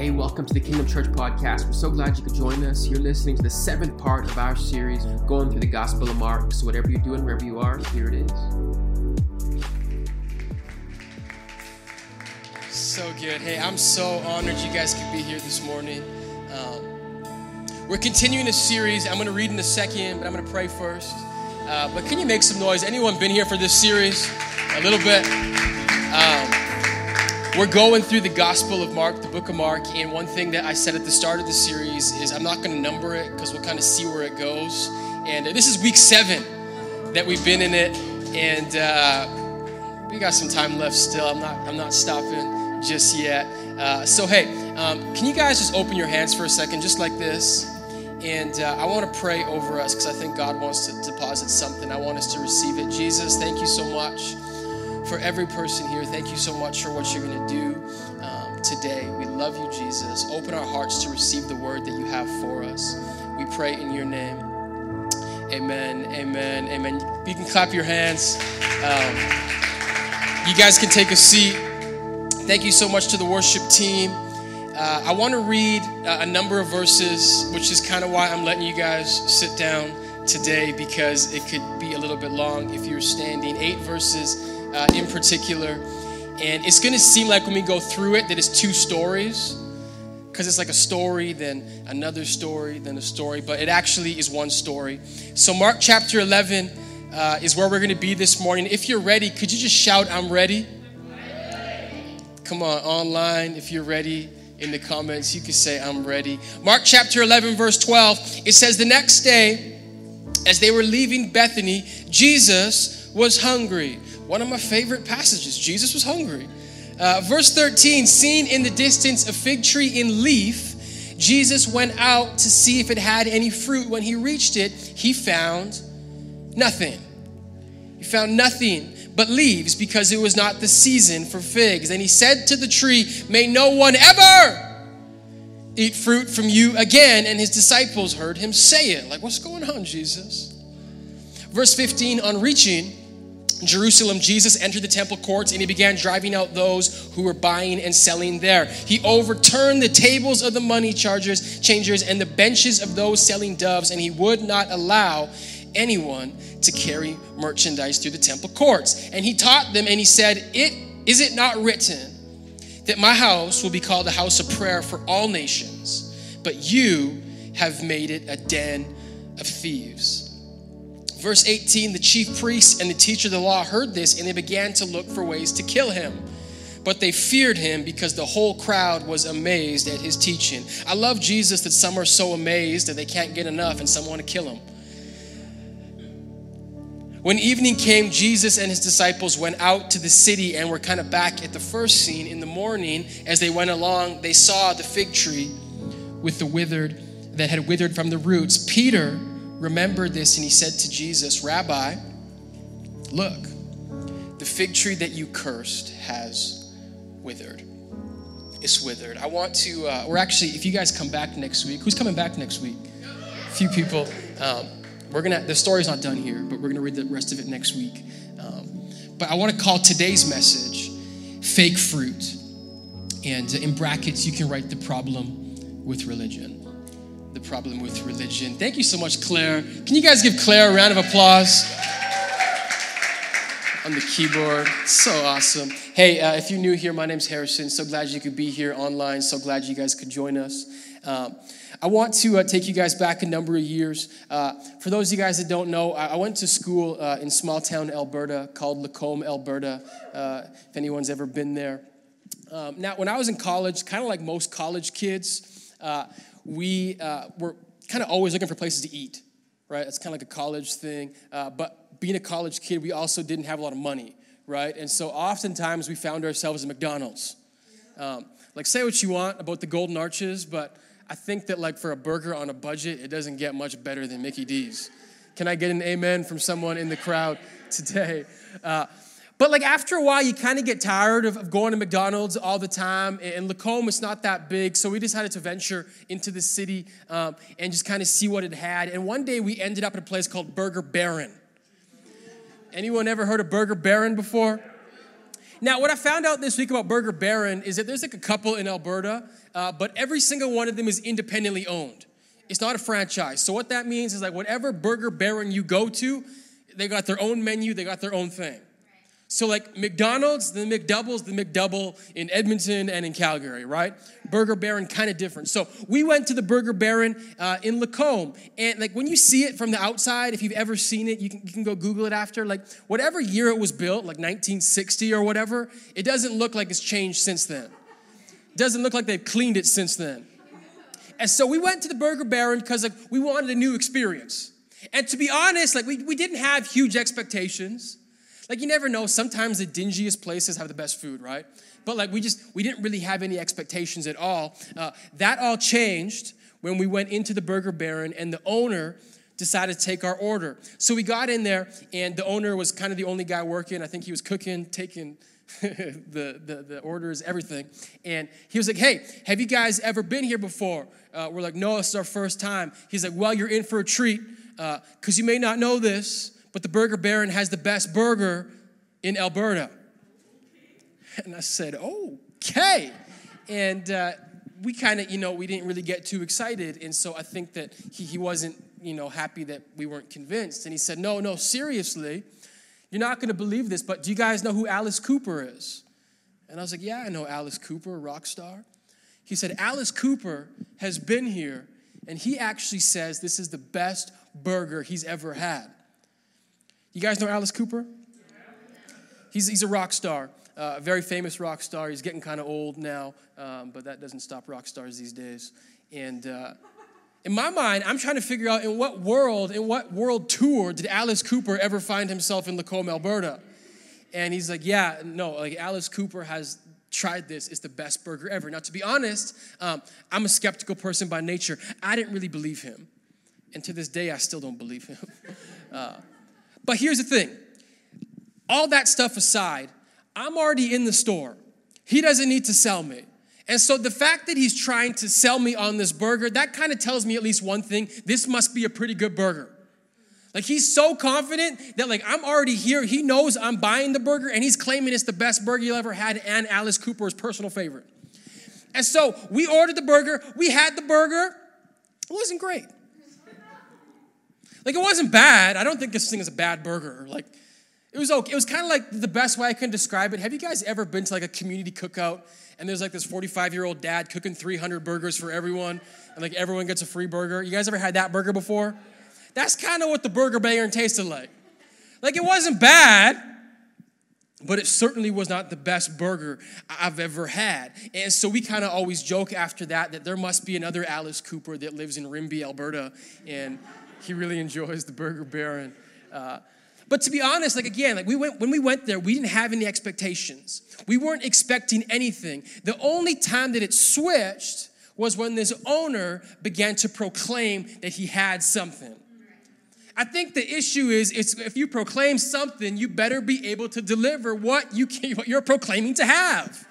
Hey, welcome to the Kingdom Church podcast. We're so glad you could join us. You're listening to the seventh part of our series, going through the Gospel of Mark. So, whatever you're doing, wherever you are, here it is. So good. Hey, I'm so honored you guys could be here this morning. Um, we're continuing a series. I'm going to read in a second, but I'm going to pray first. Uh, but can you make some noise? Anyone been here for this series? A little bit. We're going through the Gospel of Mark, the book of Mark, and one thing that I said at the start of the series is I'm not going to number it because we'll kind of see where it goes. And uh, this is week seven that we've been in it, and uh, we got some time left still. I'm not, I'm not stopping just yet. Uh, so hey, um, can you guys just open your hands for a second, just like this? And uh, I want to pray over us because I think God wants to deposit something. I want us to receive it. Jesus, thank you so much for every person here, thank you so much for what you're going to do um, today. We love you, Jesus. Open our hearts to receive the word that you have for us. We pray in your name. Amen, amen, amen. You can clap your hands. Um, you guys can take a seat. Thank you so much to the worship team. Uh, I want to read a number of verses, which is kind of why I'm letting you guys sit down today because it could be a little bit long if you're standing. Eight verses uh, in particular. And it's going to seem like when we go through it that it's two stories because it's like a story, then another story, then a story, but it actually is one story. So, Mark chapter 11 uh, is where we're going to be this morning. If you're ready, could you just shout, I'm ready? Come on, online, if you're ready in the comments, you can say, I'm ready. Mark chapter 11, verse 12, it says, The next day, as they were leaving Bethany, Jesus was hungry. One of my favorite passages. Jesus was hungry. Uh, verse 13, seen in the distance a fig tree in leaf, Jesus went out to see if it had any fruit. When he reached it, he found nothing. He found nothing but leaves because it was not the season for figs. And he said to the tree, May no one ever eat fruit from you again. And his disciples heard him say it. Like, what's going on, Jesus? Verse 15, on reaching, Jerusalem, Jesus entered the temple courts and he began driving out those who were buying and selling there. He overturned the tables of the money chargers, changers, and the benches of those selling doves, and he would not allow anyone to carry merchandise through the temple courts. And he taught them and he said, It is it not written that my house will be called a house of prayer for all nations, but you have made it a den of thieves. Verse 18 the chief priests and the teacher of the law heard this and they began to look for ways to kill him. But they feared him because the whole crowd was amazed at his teaching. I love Jesus that some are so amazed that they can't get enough and some want to kill him. When evening came, Jesus and his disciples went out to the city and were kind of back at the first scene. In the morning, as they went along, they saw the fig tree with the withered that had withered from the roots. Peter remembered this and he said to Jesus, Rabbi, look, the fig tree that you cursed has withered. It's withered. I want to, uh, we're actually, if you guys come back next week, who's coming back next week? A few people. Um, we're gonna, the story's not done here, but we're gonna read the rest of it next week. Um, but I wanna call today's message fake fruit. And in brackets, you can write the problem with religion the problem with religion. Thank you so much, Claire. Can you guys give Claire a round of applause? On the keyboard. So awesome. Hey, uh, if you're new here, my name's Harrison. So glad you could be here online. So glad you guys could join us. Um, I want to uh, take you guys back a number of years. Uh, for those of you guys that don't know, I, I went to school uh, in small town Alberta called Lacombe, Alberta, uh, if anyone's ever been there. Um, now, when I was in college, kind of like most college kids, uh, we uh, were kind of always looking for places to eat, right? It's kind of like a college thing. Uh, but being a college kid, we also didn't have a lot of money, right? And so oftentimes we found ourselves at McDonald's. Um, like, say what you want about the Golden Arches, but I think that, like, for a burger on a budget, it doesn't get much better than Mickey D's. Can I get an amen from someone in the crowd today? Uh, but like after a while, you kind of get tired of, of, going to McDonald's all the time. And Lacombe is not that big, so we decided to venture into the city um, and just kind of see what it had. And one day we ended up at a place called Burger Baron. Anyone ever heard of Burger Baron before? Now, what I found out this week about Burger Baron is that there's like a couple in Alberta, uh, but every single one of them is independently owned. It's not a franchise. So what that means is like whatever Burger Baron you go to, they got their own menu, they got their own thing. So, like McDonald's, the McDoubles, the McDouble in Edmonton and in Calgary, right? Burger Baron, kind of different. So, we went to the Burger Baron uh, in Lacombe. And, like, when you see it from the outside, if you've ever seen it, you can, you can go Google it after. Like, whatever year it was built, like 1960 or whatever, it doesn't look like it's changed since then. It doesn't look like they've cleaned it since then. And so, we went to the Burger Baron because, like, we wanted a new experience. And to be honest, like, we, we didn't have huge expectations. Like you never know, sometimes the dingiest places have the best food, right? But like we just, we didn't really have any expectations at all. Uh, that all changed when we went into the Burger Baron and the owner decided to take our order. So we got in there and the owner was kind of the only guy working. I think he was cooking, taking the, the, the, orders, everything. And he was like, hey, have you guys ever been here before? Uh, we're like, no, it's our first time. He's like, well, you're in for a treat because uh, you may not know this, but the Burger Baron has the best burger in Alberta. And I said, okay. And uh, we kind of, you know, we didn't really get too excited. And so I think that he, he wasn't, you know, happy that we weren't convinced. And he said, no, no, seriously, you're not going to believe this, but do you guys know who Alice Cooper is? And I was like, yeah, I know Alice Cooper, rock star. He said, Alice Cooper has been here, and he actually says this is the best burger he's ever had. You guys know Alice Cooper? He's, he's a rock star, uh, a very famous rock star. He's getting kind of old now, um, but that doesn't stop rock stars these days. And uh, in my mind, I'm trying to figure out in what world, in what world tour did Alice Cooper ever find himself in Lacombe, Alberta? And he's like, yeah, no, like Alice Cooper has tried this. It's the best burger ever. Now, to be honest, um, I'm a skeptical person by nature. I didn't really believe him. And to this day, I still don't believe him. Uh, but here's the thing all that stuff aside, I'm already in the store. He doesn't need to sell me. And so the fact that he's trying to sell me on this burger, that kind of tells me at least one thing this must be a pretty good burger. Like he's so confident that like I'm already here. He knows I'm buying the burger and he's claiming it's the best burger you ever had and Alice Cooper's personal favorite. And so we ordered the burger, we had the burger. It wasn't great. Like it wasn't bad. I don't think this thing is a bad burger. Like it was okay. It was kind of like the best way I can describe it. Have you guys ever been to like a community cookout and there's like this 45 year old dad cooking 300 burgers for everyone and like everyone gets a free burger? You guys ever had that burger before? That's kind of what the burger baron tasted like. Like it wasn't bad, but it certainly was not the best burger I've ever had. And so we kind of always joke after that that there must be another Alice Cooper that lives in Rimbey, Alberta, and he really enjoys the Burger Baron. Uh, but to be honest, like again, like we went when we went there, we didn't have any expectations. We weren't expecting anything. The only time that it switched was when this owner began to proclaim that he had something. I think the issue is it's, if you proclaim something, you better be able to deliver what, you can, what you're proclaiming to have.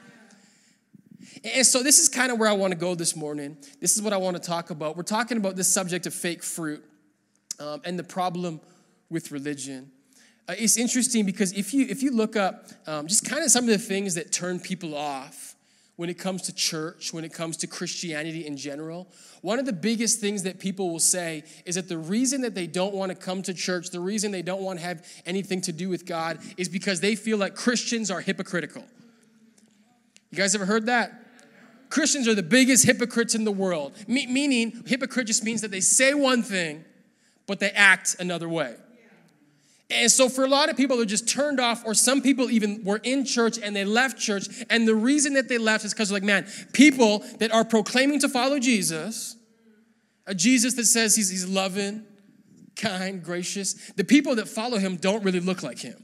And so, this is kind of where I want to go this morning. This is what I want to talk about. We're talking about this subject of fake fruit um, and the problem with religion. Uh, it's interesting because if you if you look up um, just kind of some of the things that turn people off when it comes to church, when it comes to Christianity in general, one of the biggest things that people will say is that the reason that they don't want to come to church, the reason they don't want to have anything to do with God, is because they feel like Christians are hypocritical. You guys ever heard that? Christians are the biggest hypocrites in the world. Me- meaning, hypocrite just means that they say one thing but they act another way. And so, for a lot of people, they're just turned off, or some people even were in church and they left church. And the reason that they left is because, like, man, people that are proclaiming to follow Jesus, a Jesus that says he's, he's loving, kind, gracious, the people that follow him don't really look like him.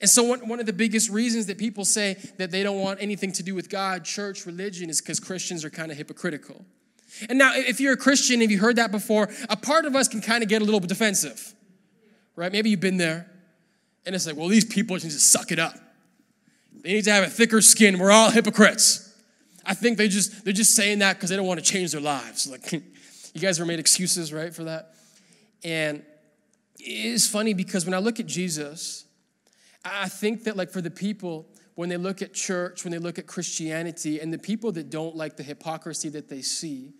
And so, one, one of the biggest reasons that people say that they don't want anything to do with God, church, religion, is because Christians are kind of hypocritical. And now, if you're a Christian, if you heard that before, a part of us can kind of get a little bit defensive, right? Maybe you've been there, and it's like, well, these people just need to suck it up. They need to have a thicker skin. We're all hypocrites. I think they just they're just saying that because they don't want to change their lives. Like, you guys ever made excuses, right, for that? And it is funny because when I look at Jesus, I think that like for the people when they look at church, when they look at Christianity, and the people that don't like the hypocrisy that they see,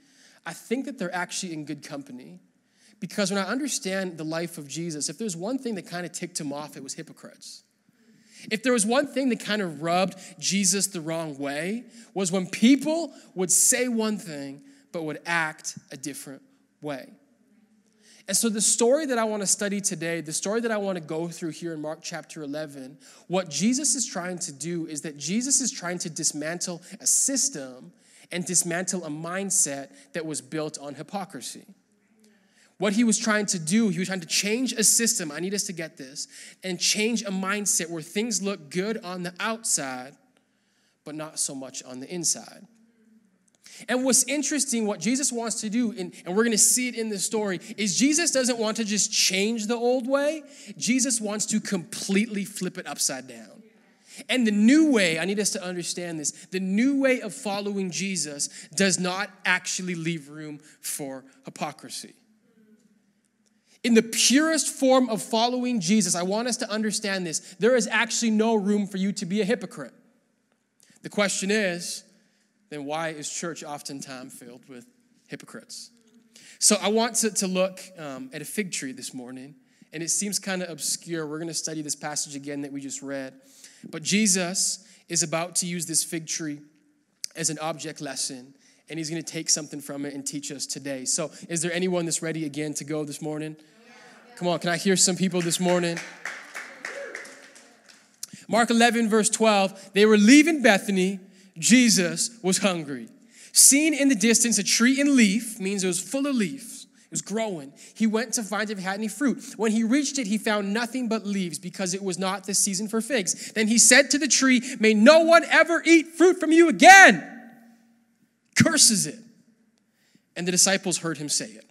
I think that they're actually in good company. Because when I understand the life of Jesus, if there's one thing that kind of ticked him off, it was hypocrites. If there was one thing that kind of rubbed Jesus the wrong way, was when people would say one thing but would act a different way. And so, the story that I want to study today, the story that I want to go through here in Mark chapter 11, what Jesus is trying to do is that Jesus is trying to dismantle a system and dismantle a mindset that was built on hypocrisy. What he was trying to do, he was trying to change a system, I need us to get this, and change a mindset where things look good on the outside, but not so much on the inside. And what's interesting, what Jesus wants to do, and, and we're going to see it in the story, is Jesus doesn't want to just change the old way. Jesus wants to completely flip it upside down. And the new way, I need us to understand this the new way of following Jesus does not actually leave room for hypocrisy. In the purest form of following Jesus, I want us to understand this. There is actually no room for you to be a hypocrite. The question is, then why is church oftentimes filled with hypocrites? So I want to, to look um, at a fig tree this morning, and it seems kind of obscure. We're going to study this passage again that we just read. But Jesus is about to use this fig tree as an object lesson, and he's going to take something from it and teach us today. So, is there anyone that's ready again to go this morning? Come on, can I hear some people this morning? Mark 11, verse 12, they were leaving Bethany. Jesus was hungry. Seen in the distance a tree in leaf means it was full of leaves. It was growing. He went to find if it had any fruit. When he reached it, he found nothing but leaves because it was not the season for figs. Then he said to the tree, May no one ever eat fruit from you again. Curses it. And the disciples heard him say it.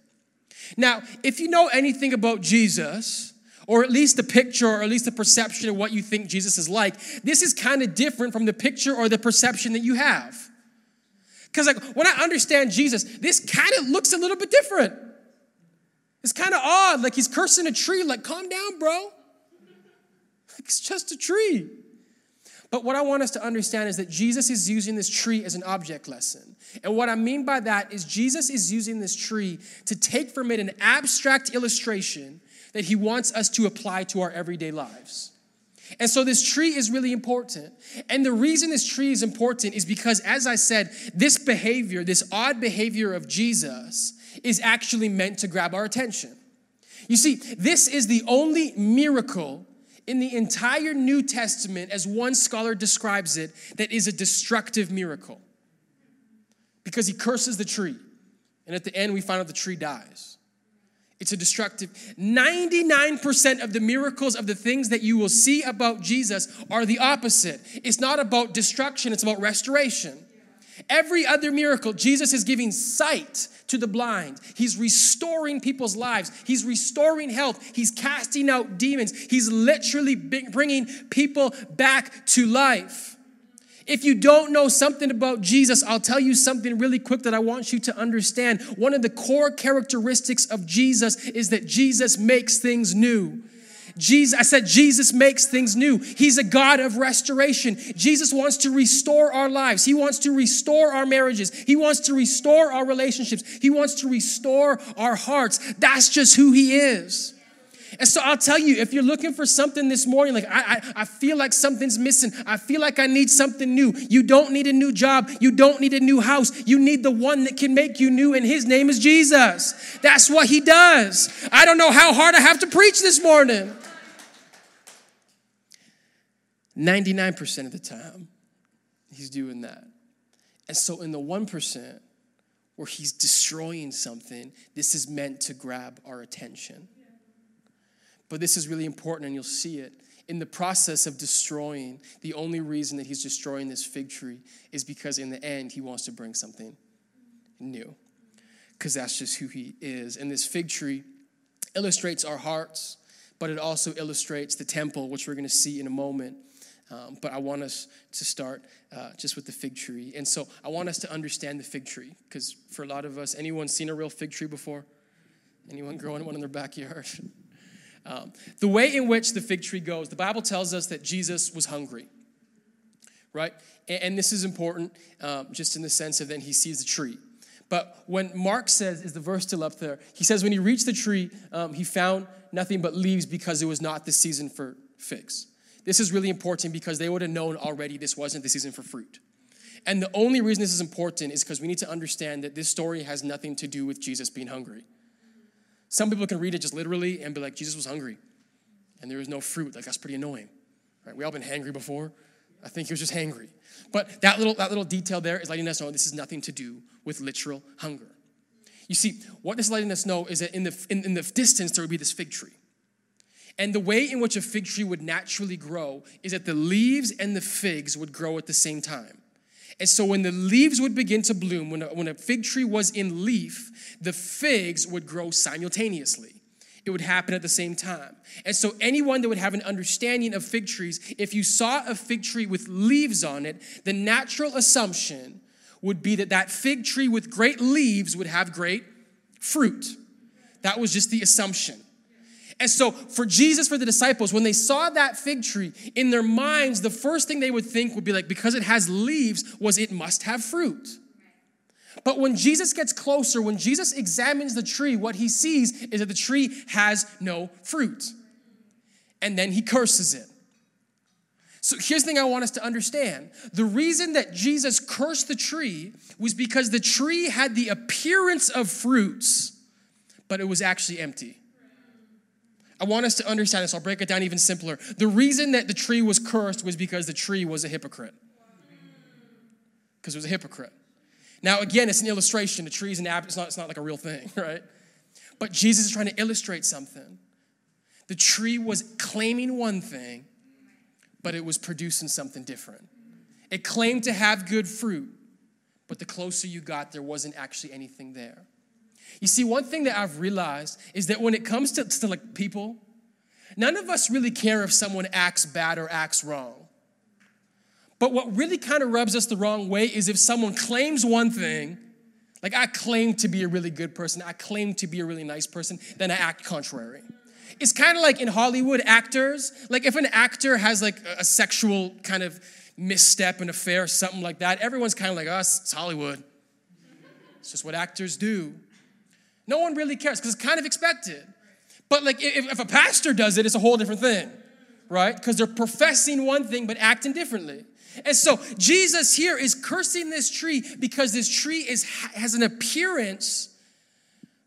Now, if you know anything about Jesus, or at least the picture or at least the perception of what you think Jesus is like, this is kind of different from the picture or the perception that you have. Because like when I understand Jesus, this kind of looks a little bit different. It's kind of odd. Like he's cursing a tree, like, calm down, bro. It's just a tree. But what I want us to understand is that Jesus is using this tree as an object lesson. And what I mean by that is Jesus is using this tree to take from it an abstract illustration that he wants us to apply to our everyday lives. And so this tree is really important. And the reason this tree is important is because, as I said, this behavior, this odd behavior of Jesus, is actually meant to grab our attention. You see, this is the only miracle in the entire New Testament, as one scholar describes it, that is a destructive miracle. Because he curses the tree, and at the end, we find out the tree dies. It's a destructive. 99% of the miracles of the things that you will see about Jesus are the opposite. It's not about destruction, it's about restoration. Every other miracle, Jesus is giving sight to the blind. He's restoring people's lives. He's restoring health. He's casting out demons. He's literally bringing people back to life. If you don't know something about Jesus, I'll tell you something really quick that I want you to understand. One of the core characteristics of Jesus is that Jesus makes things new. Jesus, I said, Jesus makes things new. He's a God of restoration. Jesus wants to restore our lives. He wants to restore our marriages. He wants to restore our relationships. He wants to restore our hearts. That's just who He is. And so I'll tell you, if you're looking for something this morning, like I, I, I, feel like something's missing, I feel like I need something new. You don't need a new job, you don't need a new house. You need the one that can make you new, and his name is Jesus. That's what he does. I don't know how hard I have to preach this morning. 99% of the time, he's doing that. And so in the 1%, where he's destroying something, this is meant to grab our attention. But this is really important, and you'll see it. In the process of destroying, the only reason that he's destroying this fig tree is because in the end, he wants to bring something new. Because that's just who he is. And this fig tree illustrates our hearts, but it also illustrates the temple, which we're going to see in a moment. Um, but I want us to start uh, just with the fig tree. And so I want us to understand the fig tree, because for a lot of us, anyone seen a real fig tree before? Anyone growing one in their backyard? Um, the way in which the fig tree goes, the Bible tells us that Jesus was hungry. right? And, and this is important um, just in the sense of then he sees the tree. But when Mark says, is the verse still up there? He says, when he reached the tree, um, he found nothing but leaves because it was not the season for figs. This is really important because they would have known already this wasn't the season for fruit. And the only reason this is important is because we need to understand that this story has nothing to do with Jesus being hungry. Some people can read it just literally and be like, Jesus was hungry and there was no fruit. Like, that's pretty annoying. Right? We all been hangry before. I think he was just hangry. But that little, that little detail there is letting us know this has nothing to do with literal hunger. You see, what this is letting us know is that in the, in, in the distance, there would be this fig tree. And the way in which a fig tree would naturally grow is that the leaves and the figs would grow at the same time. And so when the leaves would begin to bloom, when a, when a fig tree was in leaf, the figs would grow simultaneously. It would happen at the same time. And so, anyone that would have an understanding of fig trees, if you saw a fig tree with leaves on it, the natural assumption would be that that fig tree with great leaves would have great fruit. That was just the assumption. And so, for Jesus, for the disciples, when they saw that fig tree, in their minds, the first thing they would think would be like, because it has leaves, was it must have fruit. But when Jesus gets closer, when Jesus examines the tree, what he sees is that the tree has no fruit. And then he curses it. So here's the thing I want us to understand. The reason that Jesus cursed the tree was because the tree had the appearance of fruits, but it was actually empty. I want us to understand this. I'll break it down even simpler. The reason that the tree was cursed was because the tree was a hypocrite. Because it was a hypocrite. Now, again, it's an illustration. The tree is an app, it's not, it's not like a real thing, right? But Jesus is trying to illustrate something. The tree was claiming one thing, but it was producing something different. It claimed to have good fruit, but the closer you got, there wasn't actually anything there. You see, one thing that I've realized is that when it comes to, to like people, none of us really care if someone acts bad or acts wrong. But what really kind of rubs us the wrong way is if someone claims one thing, like I claim to be a really good person, I claim to be a really nice person, then I act contrary. It's kind of like in Hollywood actors, like if an actor has like a sexual kind of misstep, an affair, something like that, everyone's kind of like, us, oh, it's Hollywood. It's just what actors do. No one really cares because it's kind of expected. But like if, if a pastor does it, it's a whole different thing, right? Because they're professing one thing but acting differently. And so Jesus here is cursing this tree because this tree is, has an appearance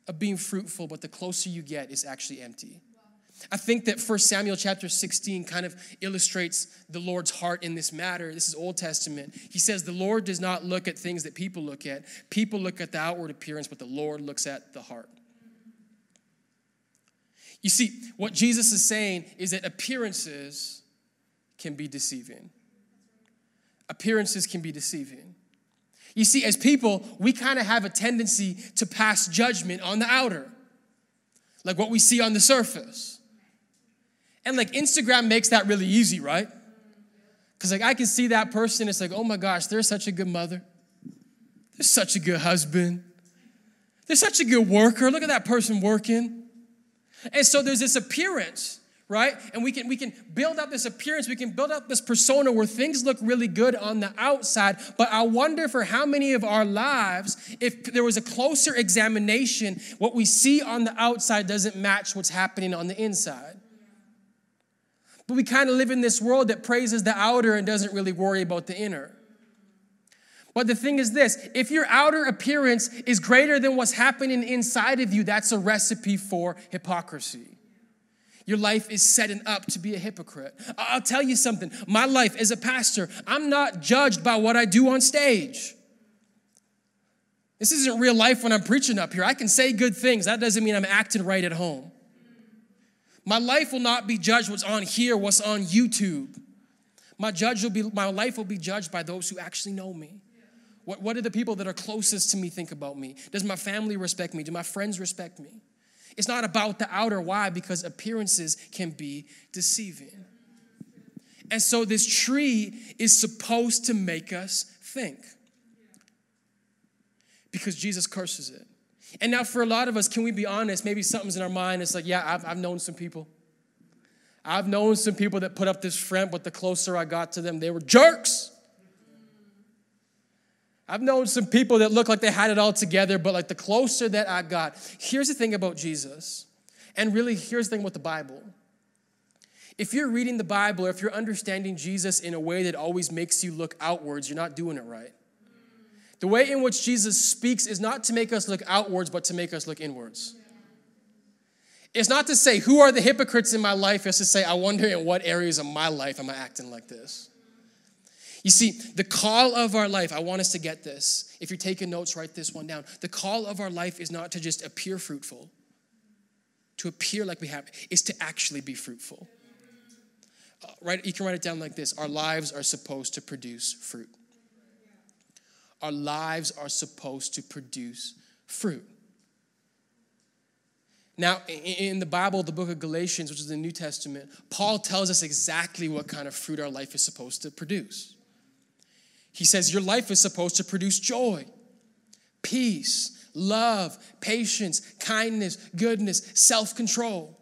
of being fruitful, but the closer you get, is actually empty. I think that 1 Samuel chapter 16 kind of illustrates the Lord's heart in this matter. This is Old Testament. He says, The Lord does not look at things that people look at. People look at the outward appearance, but the Lord looks at the heart. You see, what Jesus is saying is that appearances can be deceiving. Appearances can be deceiving. You see, as people, we kind of have a tendency to pass judgment on the outer, like what we see on the surface. And like Instagram makes that really easy, right? Because like I can see that person, it's like, oh my gosh, they're such a good mother. They're such a good husband. They're such a good worker. Look at that person working. And so there's this appearance, right? And we can we can build up this appearance, we can build up this persona where things look really good on the outside. But I wonder for how many of our lives, if there was a closer examination, what we see on the outside doesn't match what's happening on the inside. But we kind of live in this world that praises the outer and doesn't really worry about the inner. But the thing is this if your outer appearance is greater than what's happening inside of you, that's a recipe for hypocrisy. Your life is setting up to be a hypocrite. I'll tell you something my life as a pastor, I'm not judged by what I do on stage. This isn't real life when I'm preaching up here. I can say good things, that doesn't mean I'm acting right at home. My life will not be judged what's on here, what's on YouTube. My judge will be my life will be judged by those who actually know me. What, what do the people that are closest to me think about me? Does my family respect me? Do my friends respect me? It's not about the outer. Why? Because appearances can be deceiving. And so this tree is supposed to make us think. Because Jesus curses it. And now, for a lot of us, can we be honest? Maybe something's in our mind. It's like, yeah, I've, I've known some people. I've known some people that put up this front, but the closer I got to them, they were jerks. I've known some people that look like they had it all together, but like the closer that I got, here's the thing about Jesus. And really, here's the thing about the Bible. If you're reading the Bible or if you're understanding Jesus in a way that always makes you look outwards, you're not doing it right. The way in which Jesus speaks is not to make us look outwards, but to make us look inwards. It's not to say, who are the hypocrites in my life? It's to say, I wonder in what areas of my life am I acting like this? You see, the call of our life, I want us to get this. If you're taking notes, write this one down. The call of our life is not to just appear fruitful, to appear like we have, is to actually be fruitful. Uh, right, you can write it down like this Our lives are supposed to produce fruit. Our lives are supposed to produce fruit. Now, in the Bible, the book of Galatians, which is the New Testament, Paul tells us exactly what kind of fruit our life is supposed to produce. He says, Your life is supposed to produce joy, peace, love, patience, kindness, goodness, self control.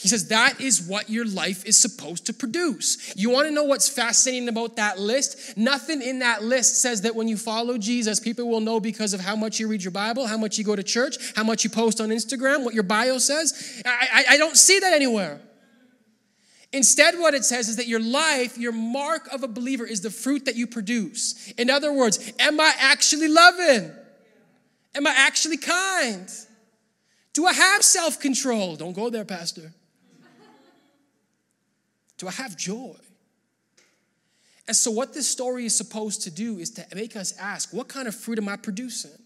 He says that is what your life is supposed to produce. You want to know what's fascinating about that list? Nothing in that list says that when you follow Jesus, people will know because of how much you read your Bible, how much you go to church, how much you post on Instagram, what your bio says. I, I, I don't see that anywhere. Instead, what it says is that your life, your mark of a believer, is the fruit that you produce. In other words, am I actually loving? Am I actually kind? Do I have self control? Don't go there, Pastor. Do I have joy? And so, what this story is supposed to do is to make us ask, what kind of fruit am I producing?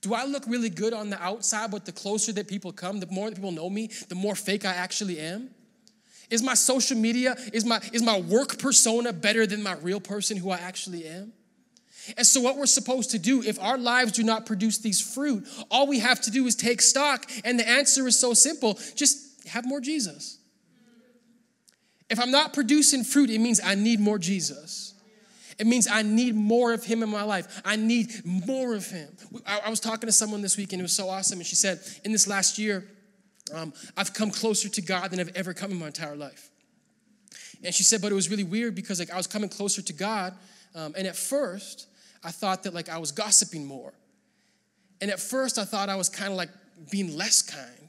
Do I look really good on the outside, but the closer that people come, the more that people know me, the more fake I actually am? Is my social media, is my, is my work persona better than my real person who I actually am? And so, what we're supposed to do, if our lives do not produce these fruit, all we have to do is take stock. And the answer is so simple just have more Jesus. If I'm not producing fruit, it means I need more Jesus. It means I need more of Him in my life. I need more of Him. I, was talking to someone this week and it was so awesome. And she said, In this last year, um, I've come closer to God than I've ever come in my entire life. And she said, But it was really weird because like I was coming closer to God. Um, and at first, I thought that like I was gossiping more. And at first, I thought I was kind of like being less kind.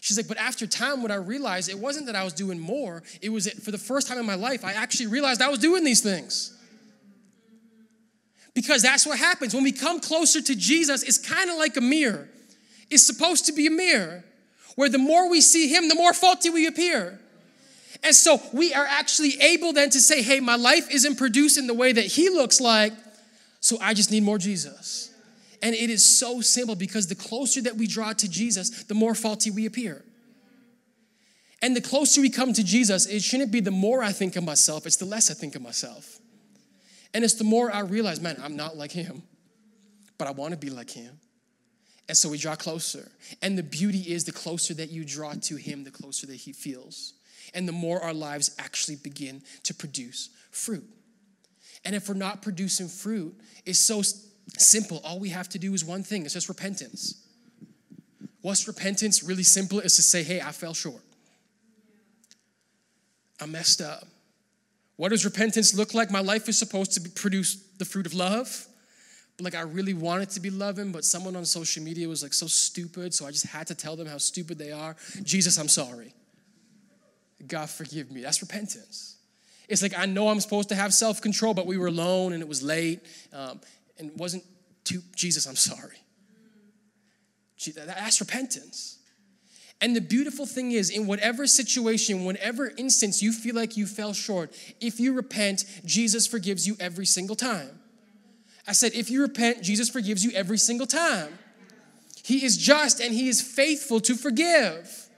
She's like, but after time, what I realized, it wasn't that I was doing more. It was that for the first time in my life, I actually realized I was doing these things. Because that's what happens. When we come closer to Jesus, it's kind of like a mirror. It's supposed to be a mirror where the more we see Him, the more faulty we appear. And so we are actually able then to say, hey, my life isn't producing the way that He looks like, so I just need more Jesus. And it is so simple because the closer that we draw to Jesus, the more faulty we appear. And the closer we come to Jesus, it shouldn't be the more I think of myself, it's the less I think of myself. And it's the more I realize, man, I'm not like him, but I want to be like him. And so we draw closer. And the beauty is the closer that you draw to him, the closer that he feels. And the more our lives actually begin to produce fruit. And if we're not producing fruit, it's so Simple. All we have to do is one thing it's just repentance. What's repentance? Really simple is to say, hey, I fell short. I messed up. What does repentance look like? My life is supposed to produce the fruit of love. But like I really wanted to be loving, but someone on social media was like so stupid, so I just had to tell them how stupid they are. Jesus, I'm sorry. God forgive me. That's repentance. It's like I know I'm supposed to have self control, but we were alone and it was late. Um, and wasn't to Jesus, I'm sorry. That's repentance. And the beautiful thing is, in whatever situation, whatever instance you feel like you fell short, if you repent, Jesus forgives you every single time. I said, if you repent, Jesus forgives you every single time. He is just and He is faithful to forgive.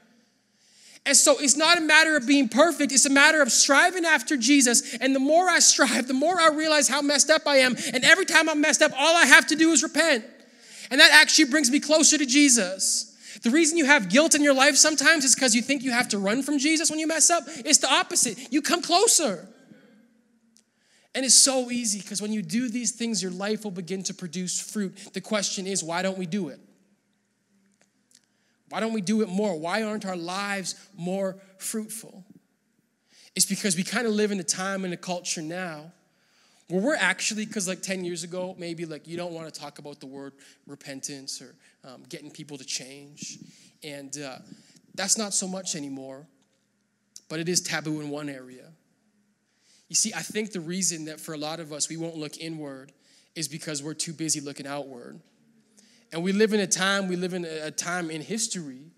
And so it's not a matter of being perfect, it's a matter of striving after Jesus. And the more I strive, the more I realize how messed up I am. And every time I'm messed up, all I have to do is repent. And that actually brings me closer to Jesus. The reason you have guilt in your life sometimes is because you think you have to run from Jesus when you mess up. It's the opposite. You come closer. And it's so easy because when you do these things, your life will begin to produce fruit. The question is, why don't we do it? Why don't we do it more? Why aren't our lives more fruitful? It's because we kind of live in a time and a culture now where we're actually, because like 10 years ago, maybe like you don't want to talk about the word repentance or um, getting people to change. And uh, that's not so much anymore, but it is taboo in one area. You see, I think the reason that for a lot of us we won't look inward is because we're too busy looking outward. And we live in a time, we live in a time in history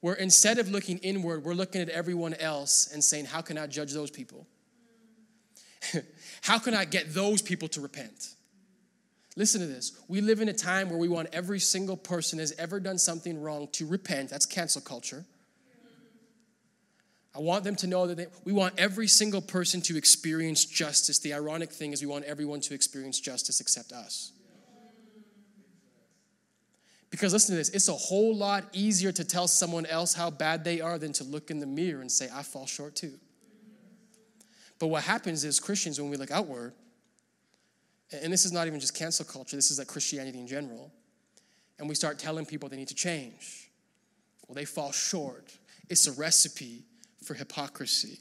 where instead of looking inward, we're looking at everyone else and saying, How can I judge those people? How can I get those people to repent? Listen to this. We live in a time where we want every single person has ever done something wrong to repent. That's cancel culture. I want them to know that they, we want every single person to experience justice. The ironic thing is, we want everyone to experience justice except us. Because listen to this it's a whole lot easier to tell someone else how bad they are than to look in the mirror and say, I fall short too. But what happens is, Christians, when we look outward, and this is not even just cancel culture, this is like Christianity in general, and we start telling people they need to change. Well, they fall short. It's a recipe for hypocrisy.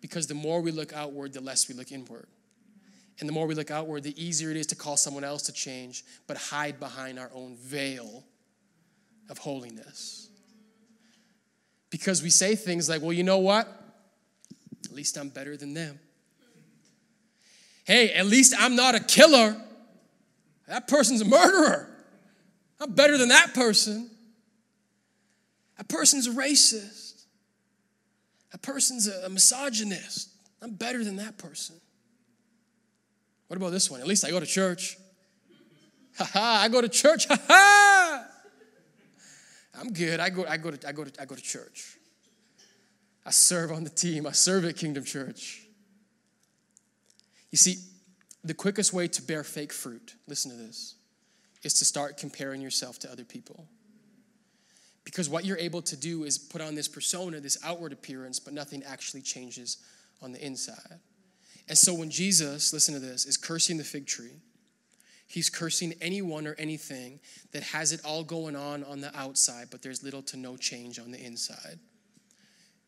Because the more we look outward, the less we look inward. And the more we look outward, the easier it is to call someone else to change, but hide behind our own veil of holiness. Because we say things like, well, you know what? At least I'm better than them. Hey, at least I'm not a killer. That person's a murderer. I'm better than that person. That person's a racist. That person's a misogynist. I'm better than that person. What about this one? At least I go to church. Ha ha, I go to church. Ha ha. I'm good. I go, I go to I go to I go to church. I serve on the team. I serve at Kingdom Church. You see, the quickest way to bear fake fruit, listen to this, is to start comparing yourself to other people. Because what you're able to do is put on this persona, this outward appearance, but nothing actually changes on the inside. And so when Jesus, listen to this, is cursing the fig tree, he's cursing anyone or anything that has it all going on on the outside, but there's little to no change on the inside.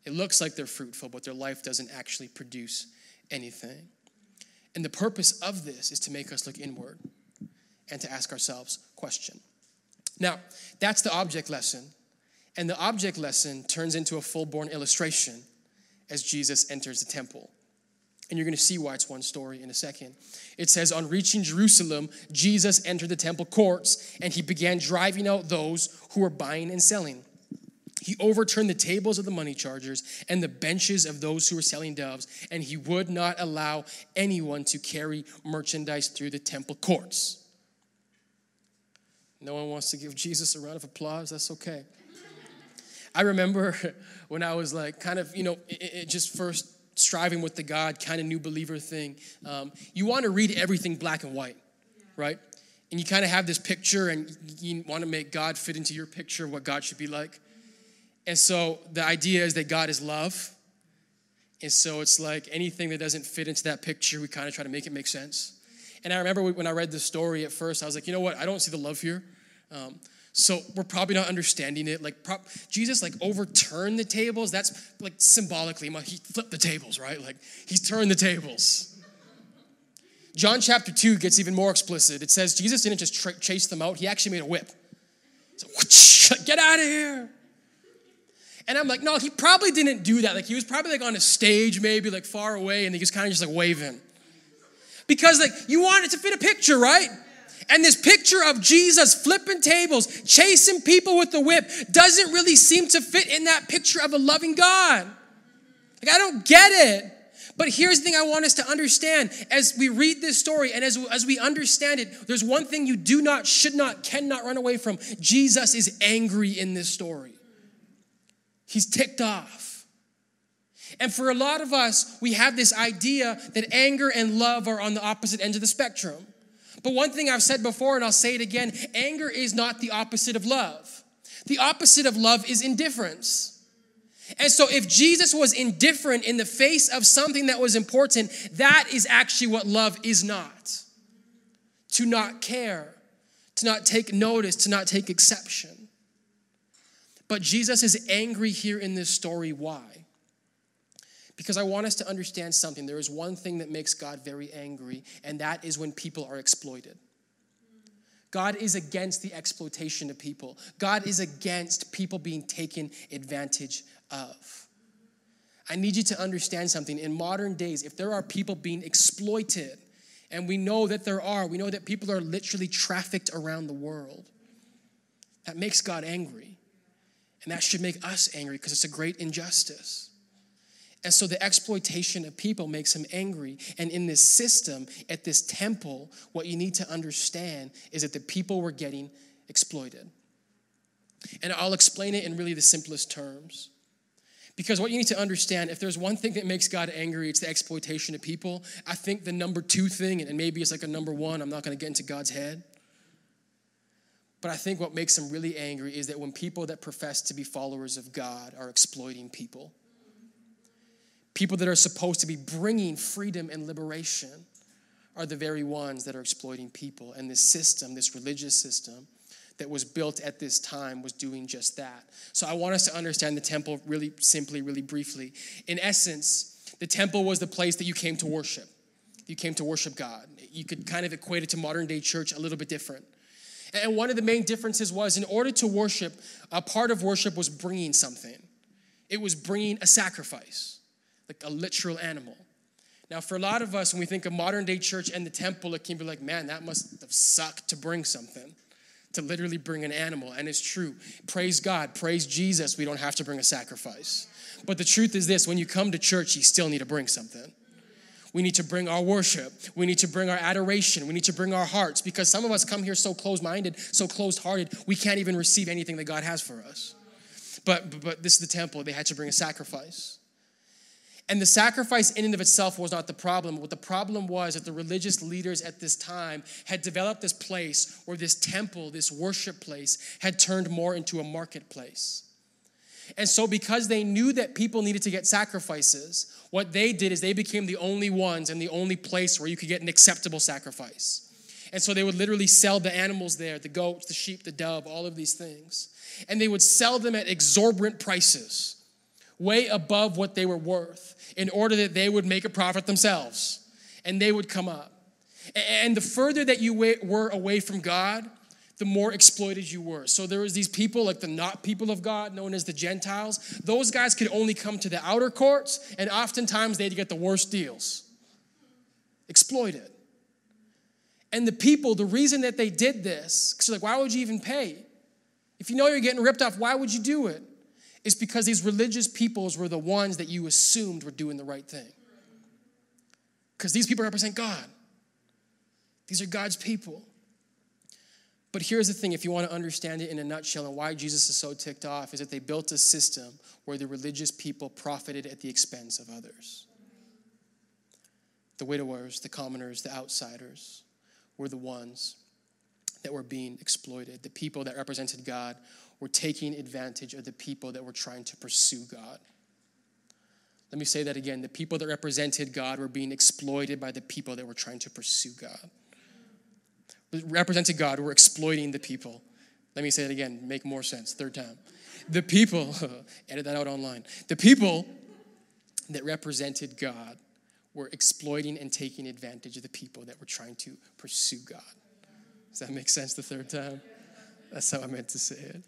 It looks like they're fruitful, but their life doesn't actually produce anything. And the purpose of this is to make us look inward and to ask ourselves question. Now, that's the object lesson. And the object lesson turns into a full-born illustration as Jesus enters the temple. And you're going to see why it's one story in a second. It says, On reaching Jerusalem, Jesus entered the temple courts and he began driving out those who were buying and selling. He overturned the tables of the money chargers and the benches of those who were selling doves, and he would not allow anyone to carry merchandise through the temple courts. No one wants to give Jesus a round of applause. That's okay. I remember when I was like, kind of, you know, it, it just first striving with the God kind of new believer thing, um, you want to read everything black and white, right? And you kind of have this picture and you want to make God fit into your picture of what God should be like. And so the idea is that God is love. And so it's like anything that doesn't fit into that picture, we kind of try to make it make sense. And I remember when I read the story at first, I was like, you know what? I don't see the love here. Um, so we're probably not understanding it. Like pro- Jesus, like overturned the tables. That's like symbolically, he flipped the tables, right? Like he's turned the tables. John chapter two gets even more explicit. It says Jesus didn't just tra- chase them out; he actually made a whip. So get out of here. And I'm like, no, he probably didn't do that. Like he was probably like on a stage, maybe like far away, and he was kind of just like waving. Because like you want it to fit a picture, right? And this picture of Jesus flipping tables, chasing people with the whip, doesn't really seem to fit in that picture of a loving God. Like, I don't get it. But here's the thing I want us to understand as we read this story and as, as we understand it, there's one thing you do not, should not, cannot run away from. Jesus is angry in this story, he's ticked off. And for a lot of us, we have this idea that anger and love are on the opposite ends of the spectrum. But one thing I've said before, and I'll say it again anger is not the opposite of love. The opposite of love is indifference. And so, if Jesus was indifferent in the face of something that was important, that is actually what love is not. To not care, to not take notice, to not take exception. But Jesus is angry here in this story. Why? Because I want us to understand something. There is one thing that makes God very angry, and that is when people are exploited. God is against the exploitation of people. God is against people being taken advantage of. I need you to understand something. In modern days, if there are people being exploited, and we know that there are, we know that people are literally trafficked around the world, that makes God angry. And that should make us angry because it's a great injustice. And so the exploitation of people makes him angry. And in this system, at this temple, what you need to understand is that the people were getting exploited. And I'll explain it in really the simplest terms. Because what you need to understand, if there's one thing that makes God angry, it's the exploitation of people. I think the number two thing, and maybe it's like a number one, I'm not gonna get into God's head. But I think what makes him really angry is that when people that profess to be followers of God are exploiting people people that are supposed to be bringing freedom and liberation are the very ones that are exploiting people. And this system, this religious system that was built at this time, was doing just that. So I want us to understand the temple really simply, really briefly. In essence, the temple was the place that you came to worship. You came to worship God. You could kind of equate it to modern day church a little bit different. And one of the main differences was in order to worship, a part of worship was bringing something, it was bringing a sacrifice like a literal animal. Now, for a lot of us, when we think of modern day church and the temple, it can be like, man, that must have sucked to bring something, to literally bring an animal. And it's true. Praise God, praise Jesus, we don't have to bring a sacrifice. But the truth is this when you come to church, you still need to bring something. We need to bring our worship. We need to bring our adoration. We need to bring our hearts because some of us come here so closed minded, so closed hearted, we can't even receive anything that God has for us. But, but this is the temple, they had to bring a sacrifice. And the sacrifice in and of itself was not the problem. What the problem was that the religious leaders at this time had developed this place where this temple, this worship place, had turned more into a marketplace. And so, because they knew that people needed to get sacrifices, what they did is they became the only ones and the only place where you could get an acceptable sacrifice. And so they would literally sell the animals there the goats, the sheep, the dove, all of these things. And they would sell them at exorbitant prices way above what they were worth in order that they would make a profit themselves and they would come up. And the further that you were away from God, the more exploited you were. So there was these people like the not people of God, known as the Gentiles. Those guys could only come to the outer courts, and oftentimes they'd get the worst deals. Exploited. And the people, the reason that they did this, because like, why would you even pay? If you know you're getting ripped off, why would you do it? Is because these religious peoples were the ones that you assumed were doing the right thing. Because these people represent God, these are God's people. But here's the thing if you want to understand it in a nutshell and why Jesus is so ticked off, is that they built a system where the religious people profited at the expense of others. The widowers, the commoners, the outsiders were the ones that were being exploited. The people that represented God were taking advantage of the people that were trying to pursue God. Let me say that again. The people that represented God were being exploited by the people that were trying to pursue God. Represented God were exploiting the people. Let me say it again, make more sense. Third time. The people, edit that out online. The people that represented God were exploiting and taking advantage of the people that were trying to pursue God. Does that make sense the third time? That's how I meant to say it.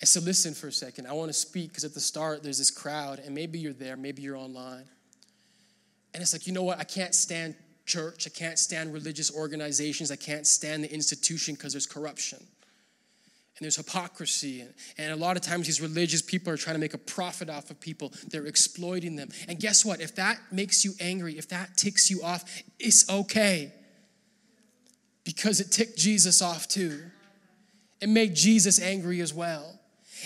And so, listen for a second. I want to speak because at the start, there's this crowd, and maybe you're there, maybe you're online. And it's like, you know what? I can't stand church. I can't stand religious organizations. I can't stand the institution because there's corruption and there's hypocrisy. And, and a lot of times, these religious people are trying to make a profit off of people, they're exploiting them. And guess what? If that makes you angry, if that ticks you off, it's okay because it ticked Jesus off too. It made Jesus angry as well.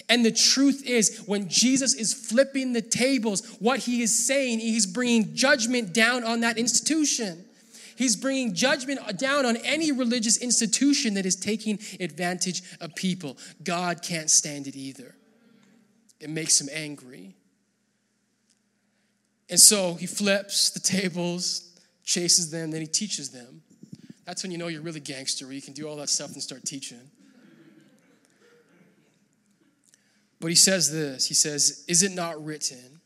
And the truth is, when Jesus is flipping the tables, what he is saying, he's bringing judgment down on that institution. He's bringing judgment down on any religious institution that is taking advantage of people. God can't stand it either. It makes him angry. And so he flips the tables, chases them, then he teaches them. That's when you know you're really gangster, where you can do all that stuff and start teaching. But he says this He says, Is it not written,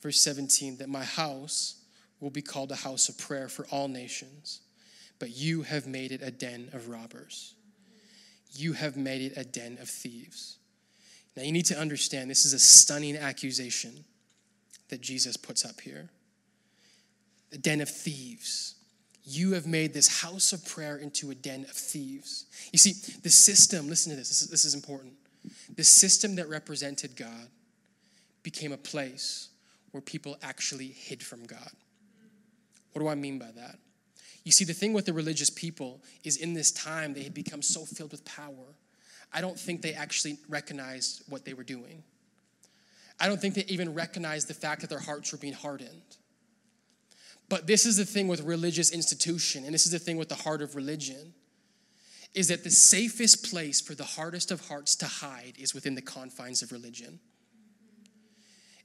verse 17, that my house will be called a house of prayer for all nations, but you have made it a den of robbers. You have made it a den of thieves. Now, you need to understand this is a stunning accusation that Jesus puts up here. A den of thieves. You have made this house of prayer into a den of thieves. You see, the system, listen to this, this is, this is important. The system that represented God became a place where people actually hid from God. What do I mean by that? You see, the thing with the religious people is in this time they had become so filled with power. I don't think they actually recognized what they were doing. I don't think they even recognized the fact that their hearts were being hardened. But this is the thing with religious institution, and this is the thing with the heart of religion, is that the safest place for the hardest of hearts to hide is within the confines of religion.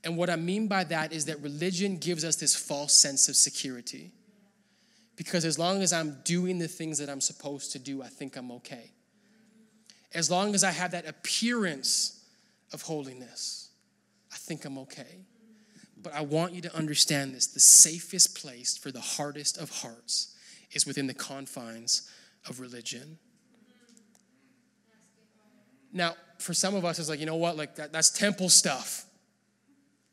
And what I mean by that is that religion gives us this false sense of security. Because as long as I'm doing the things that I'm supposed to do, I think I'm okay. As long as I have that appearance of holiness, I think I'm okay. But I want you to understand this the safest place for the hardest of hearts is within the confines of religion. Now, for some of us, it's like, you know what? Like, that, that's temple stuff.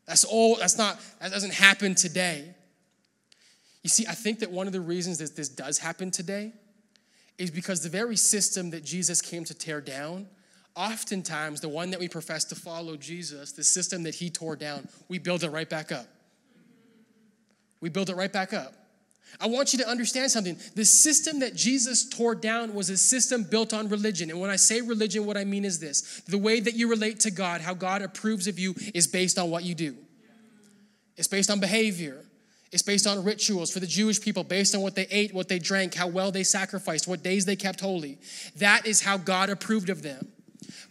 That's old. That's not, that doesn't happen today. You see, I think that one of the reasons that this does happen today is because the very system that Jesus came to tear down, oftentimes the one that we profess to follow, Jesus, the system that he tore down, we build it right back up. We build it right back up. I want you to understand something. The system that Jesus tore down was a system built on religion. And when I say religion, what I mean is this the way that you relate to God, how God approves of you, is based on what you do, it's based on behavior. It's based on rituals for the Jewish people, based on what they ate, what they drank, how well they sacrificed, what days they kept holy. That is how God approved of them.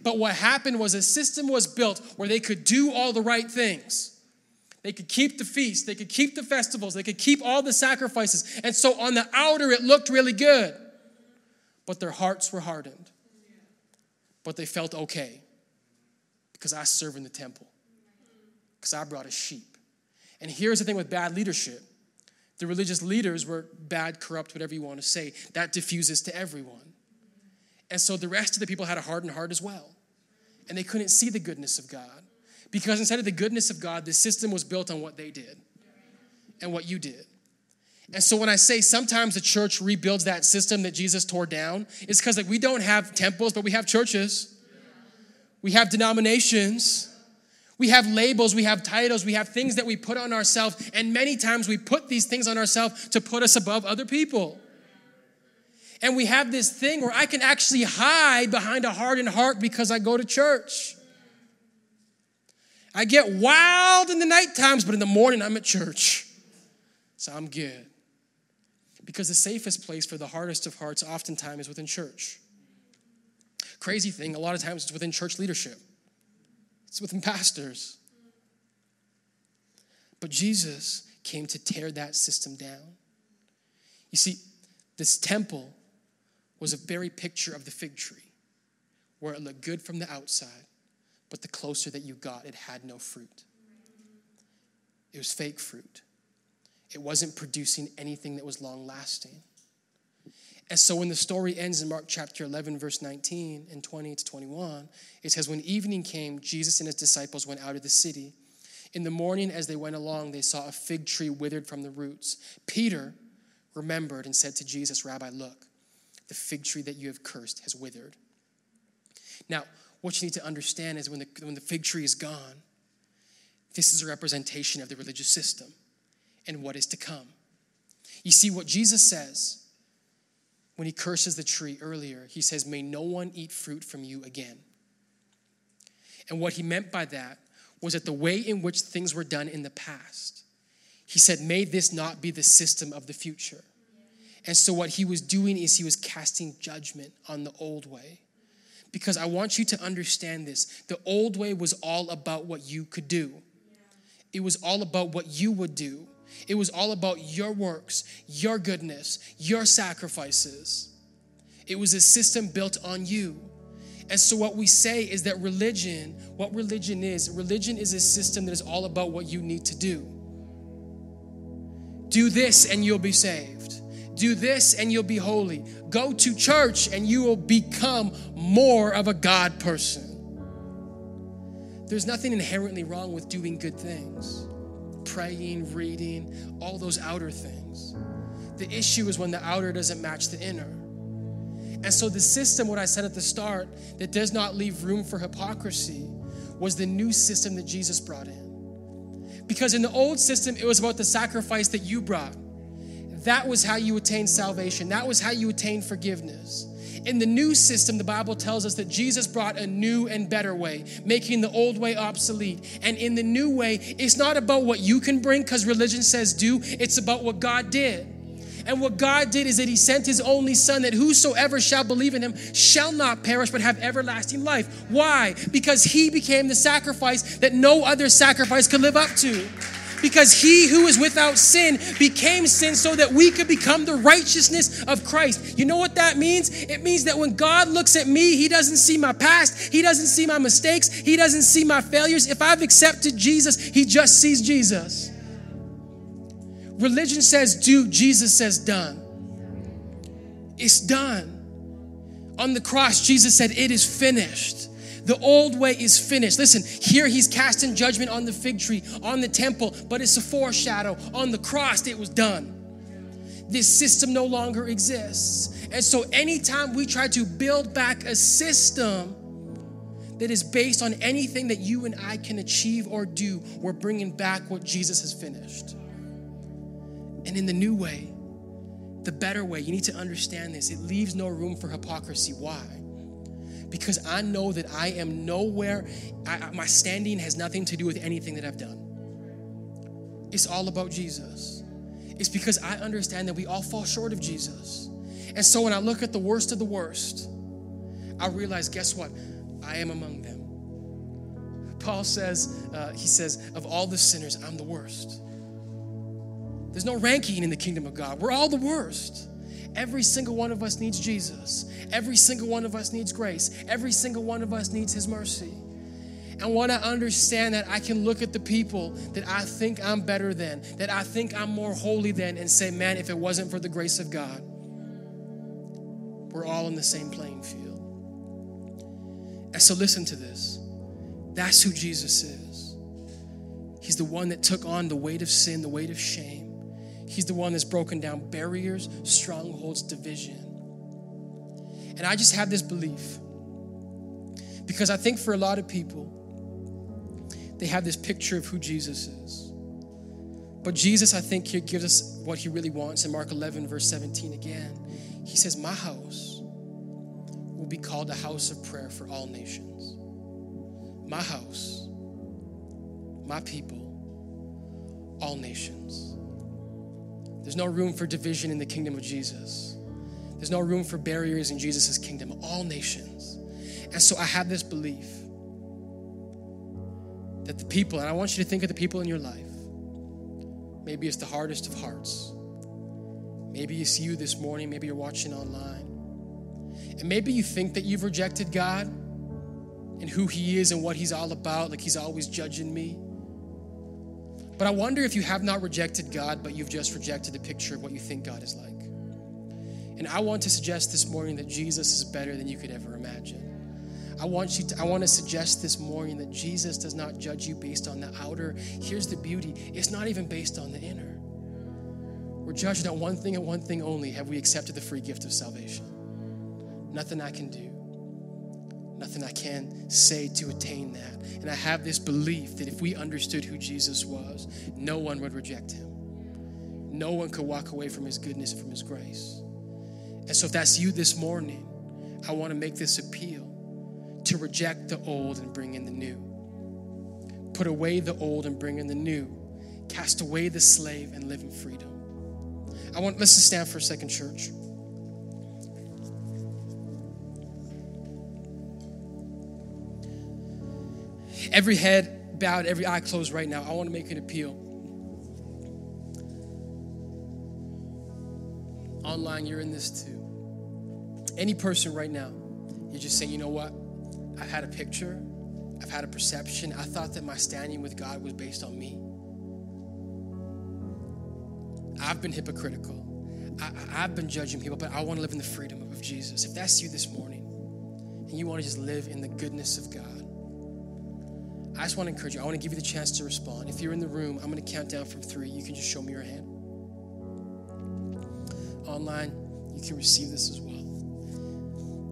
But what happened was a system was built where they could do all the right things. They could keep the feast, they could keep the festivals, they could keep all the sacrifices. And so on the outer, it looked really good. But their hearts were hardened. But they felt okay because I serve in the temple, because I brought a sheep. And here's the thing with bad leadership the religious leaders were bad, corrupt, whatever you want to say. That diffuses to everyone. And so the rest of the people had a hardened heart as well. And they couldn't see the goodness of God. Because instead of the goodness of God, the system was built on what they did and what you did. And so when I say sometimes the church rebuilds that system that Jesus tore down, it's because like we don't have temples, but we have churches. We have denominations. We have labels, we have titles, we have things that we put on ourselves, and many times we put these things on ourselves to put us above other people. And we have this thing where I can actually hide behind a hardened heart because I go to church. I get wild in the night times, but in the morning I'm at church. So I'm good. Because the safest place for the hardest of hearts oftentimes is within church. Crazy thing, a lot of times it's within church leadership. It's within pastors. But Jesus came to tear that system down. You see, this temple was a very picture of the fig tree, where it looked good from the outside, but the closer that you got, it had no fruit. It was fake fruit. It wasn't producing anything that was long lasting. And so when the story ends in Mark chapter 11, verse 19 and 20 to 21, it says, When evening came, Jesus and his disciples went out of the city. In the morning, as they went along, they saw a fig tree withered from the roots. Peter remembered and said to Jesus, Rabbi, look, the fig tree that you have cursed has withered. Now, what you need to understand is when the, when the fig tree is gone, this is a representation of the religious system and what is to come. You see, what Jesus says when he curses the tree earlier, he says, May no one eat fruit from you again. And what he meant by that was that the way in which things were done in the past, he said, May this not be the system of the future. And so, what he was doing is he was casting judgment on the old way because I want you to understand this. The old way was all about what you could do, it was all about what you would do, it was all about your works, your goodness, your sacrifices. It was a system built on you. And so, what we say is that religion, what religion is, religion is a system that is all about what you need to do. Do this and you'll be saved. Do this and you'll be holy. Go to church and you will become more of a God person. There's nothing inherently wrong with doing good things praying, reading, all those outer things. The issue is when the outer doesn't match the inner. And so, the system, what I said at the start, that does not leave room for hypocrisy, was the new system that Jesus brought in. Because in the old system, it was about the sacrifice that you brought. That was how you attained salvation, that was how you attained forgiveness. In the new system, the Bible tells us that Jesus brought a new and better way, making the old way obsolete. And in the new way, it's not about what you can bring because religion says do, it's about what God did. And what God did is that He sent His only Son, that whosoever shall believe in Him shall not perish but have everlasting life. Why? Because He became the sacrifice that no other sacrifice could live up to. Because He who is without sin became sin so that we could become the righteousness of Christ. You know what that means? It means that when God looks at me, He doesn't see my past, He doesn't see my mistakes, He doesn't see my failures. If I've accepted Jesus, He just sees Jesus. Religion says do, Jesus says done. It's done. On the cross, Jesus said, It is finished. The old way is finished. Listen, here he's casting judgment on the fig tree, on the temple, but it's a foreshadow. On the cross, it was done. This system no longer exists. And so, anytime we try to build back a system that is based on anything that you and I can achieve or do, we're bringing back what Jesus has finished. And in the new way, the better way, you need to understand this. It leaves no room for hypocrisy. Why? Because I know that I am nowhere, I, my standing has nothing to do with anything that I've done. It's all about Jesus. It's because I understand that we all fall short of Jesus. And so when I look at the worst of the worst, I realize, guess what? I am among them. Paul says, uh, he says, of all the sinners, I'm the worst. There's no ranking in the kingdom of God. We're all the worst. Every single one of us needs Jesus. Every single one of us needs grace. Every single one of us needs His mercy. And when I understand that, I can look at the people that I think I'm better than, that I think I'm more holy than, and say, man, if it wasn't for the grace of God, we're all in the same playing field. And so listen to this. That's who Jesus is. He's the one that took on the weight of sin, the weight of shame He's the one that's broken down barriers, strongholds, division. And I just have this belief because I think for a lot of people, they have this picture of who Jesus is. But Jesus, I think, here gives us what he really wants in Mark 11, verse 17 again. He says, My house will be called a house of prayer for all nations. My house, my people, all nations. There's no room for division in the kingdom of Jesus. There's no room for barriers in Jesus' kingdom, all nations. And so I have this belief that the people, and I want you to think of the people in your life, maybe it's the hardest of hearts. Maybe it's you this morning, maybe you're watching online. And maybe you think that you've rejected God and who He is and what He's all about, like He's always judging me. But I wonder if you have not rejected God, but you've just rejected the picture of what you think God is like. And I want to suggest this morning that Jesus is better than you could ever imagine. I want you to, I want to suggest this morning that Jesus does not judge you based on the outer. Here's the beauty. It's not even based on the inner. We're judged on one thing and one thing only. Have we accepted the free gift of salvation? Nothing I can do nothing I can say to attain that. And I have this belief that if we understood who Jesus was, no one would reject him. No one could walk away from his goodness and from his grace. And so, if that's you this morning, I want to make this appeal to reject the old and bring in the new. Put away the old and bring in the new. Cast away the slave and live in freedom. I want, let's just stand for a second, church. Every head bowed, every eye closed right now, I want to make an appeal. Online, you're in this too. Any person right now, you're just saying, you know what? I've had a picture, I've had a perception. I thought that my standing with God was based on me. I've been hypocritical. I, have been judging people, but I want to live in the freedom of Jesus. If that's you this morning, and you want to just live in the goodness of God, I just want to encourage you. I want to give you the chance to respond. If you're in the room, I'm going to count down from three. You can just show me your hand. Online, you can receive this as well.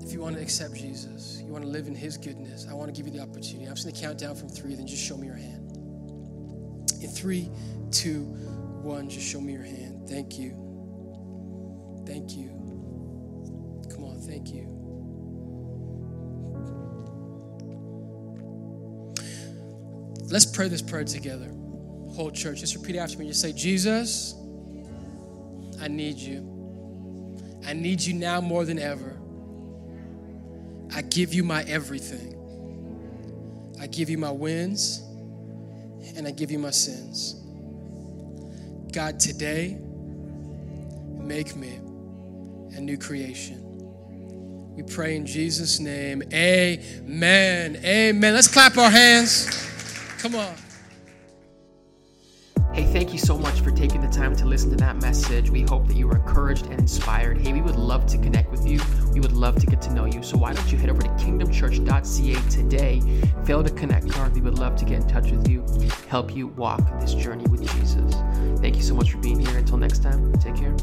If you want to accept Jesus, you want to live in His goodness, I want to give you the opportunity. I'm just going to count down from three, then just show me your hand. In three, two, one, just show me your hand. Thank you. Thank you. Come on, thank you. Let's pray this prayer together. Whole church, just repeat after me. Just say, Jesus, I need you. I need you now more than ever. I give you my everything. I give you my wins and I give you my sins. God, today, make me a new creation. We pray in Jesus' name. Amen. Amen. Let's clap our hands. Come on. Hey, thank you so much for taking the time to listen to that message. We hope that you were encouraged and inspired. Hey, we would love to connect with you. We would love to get to know you. So why don't you head over to kingdomchurch.ca today, fill a connect card. We would love to get in touch with you, help you walk this journey with Jesus. Thank you so much for being here. Until next time, take care.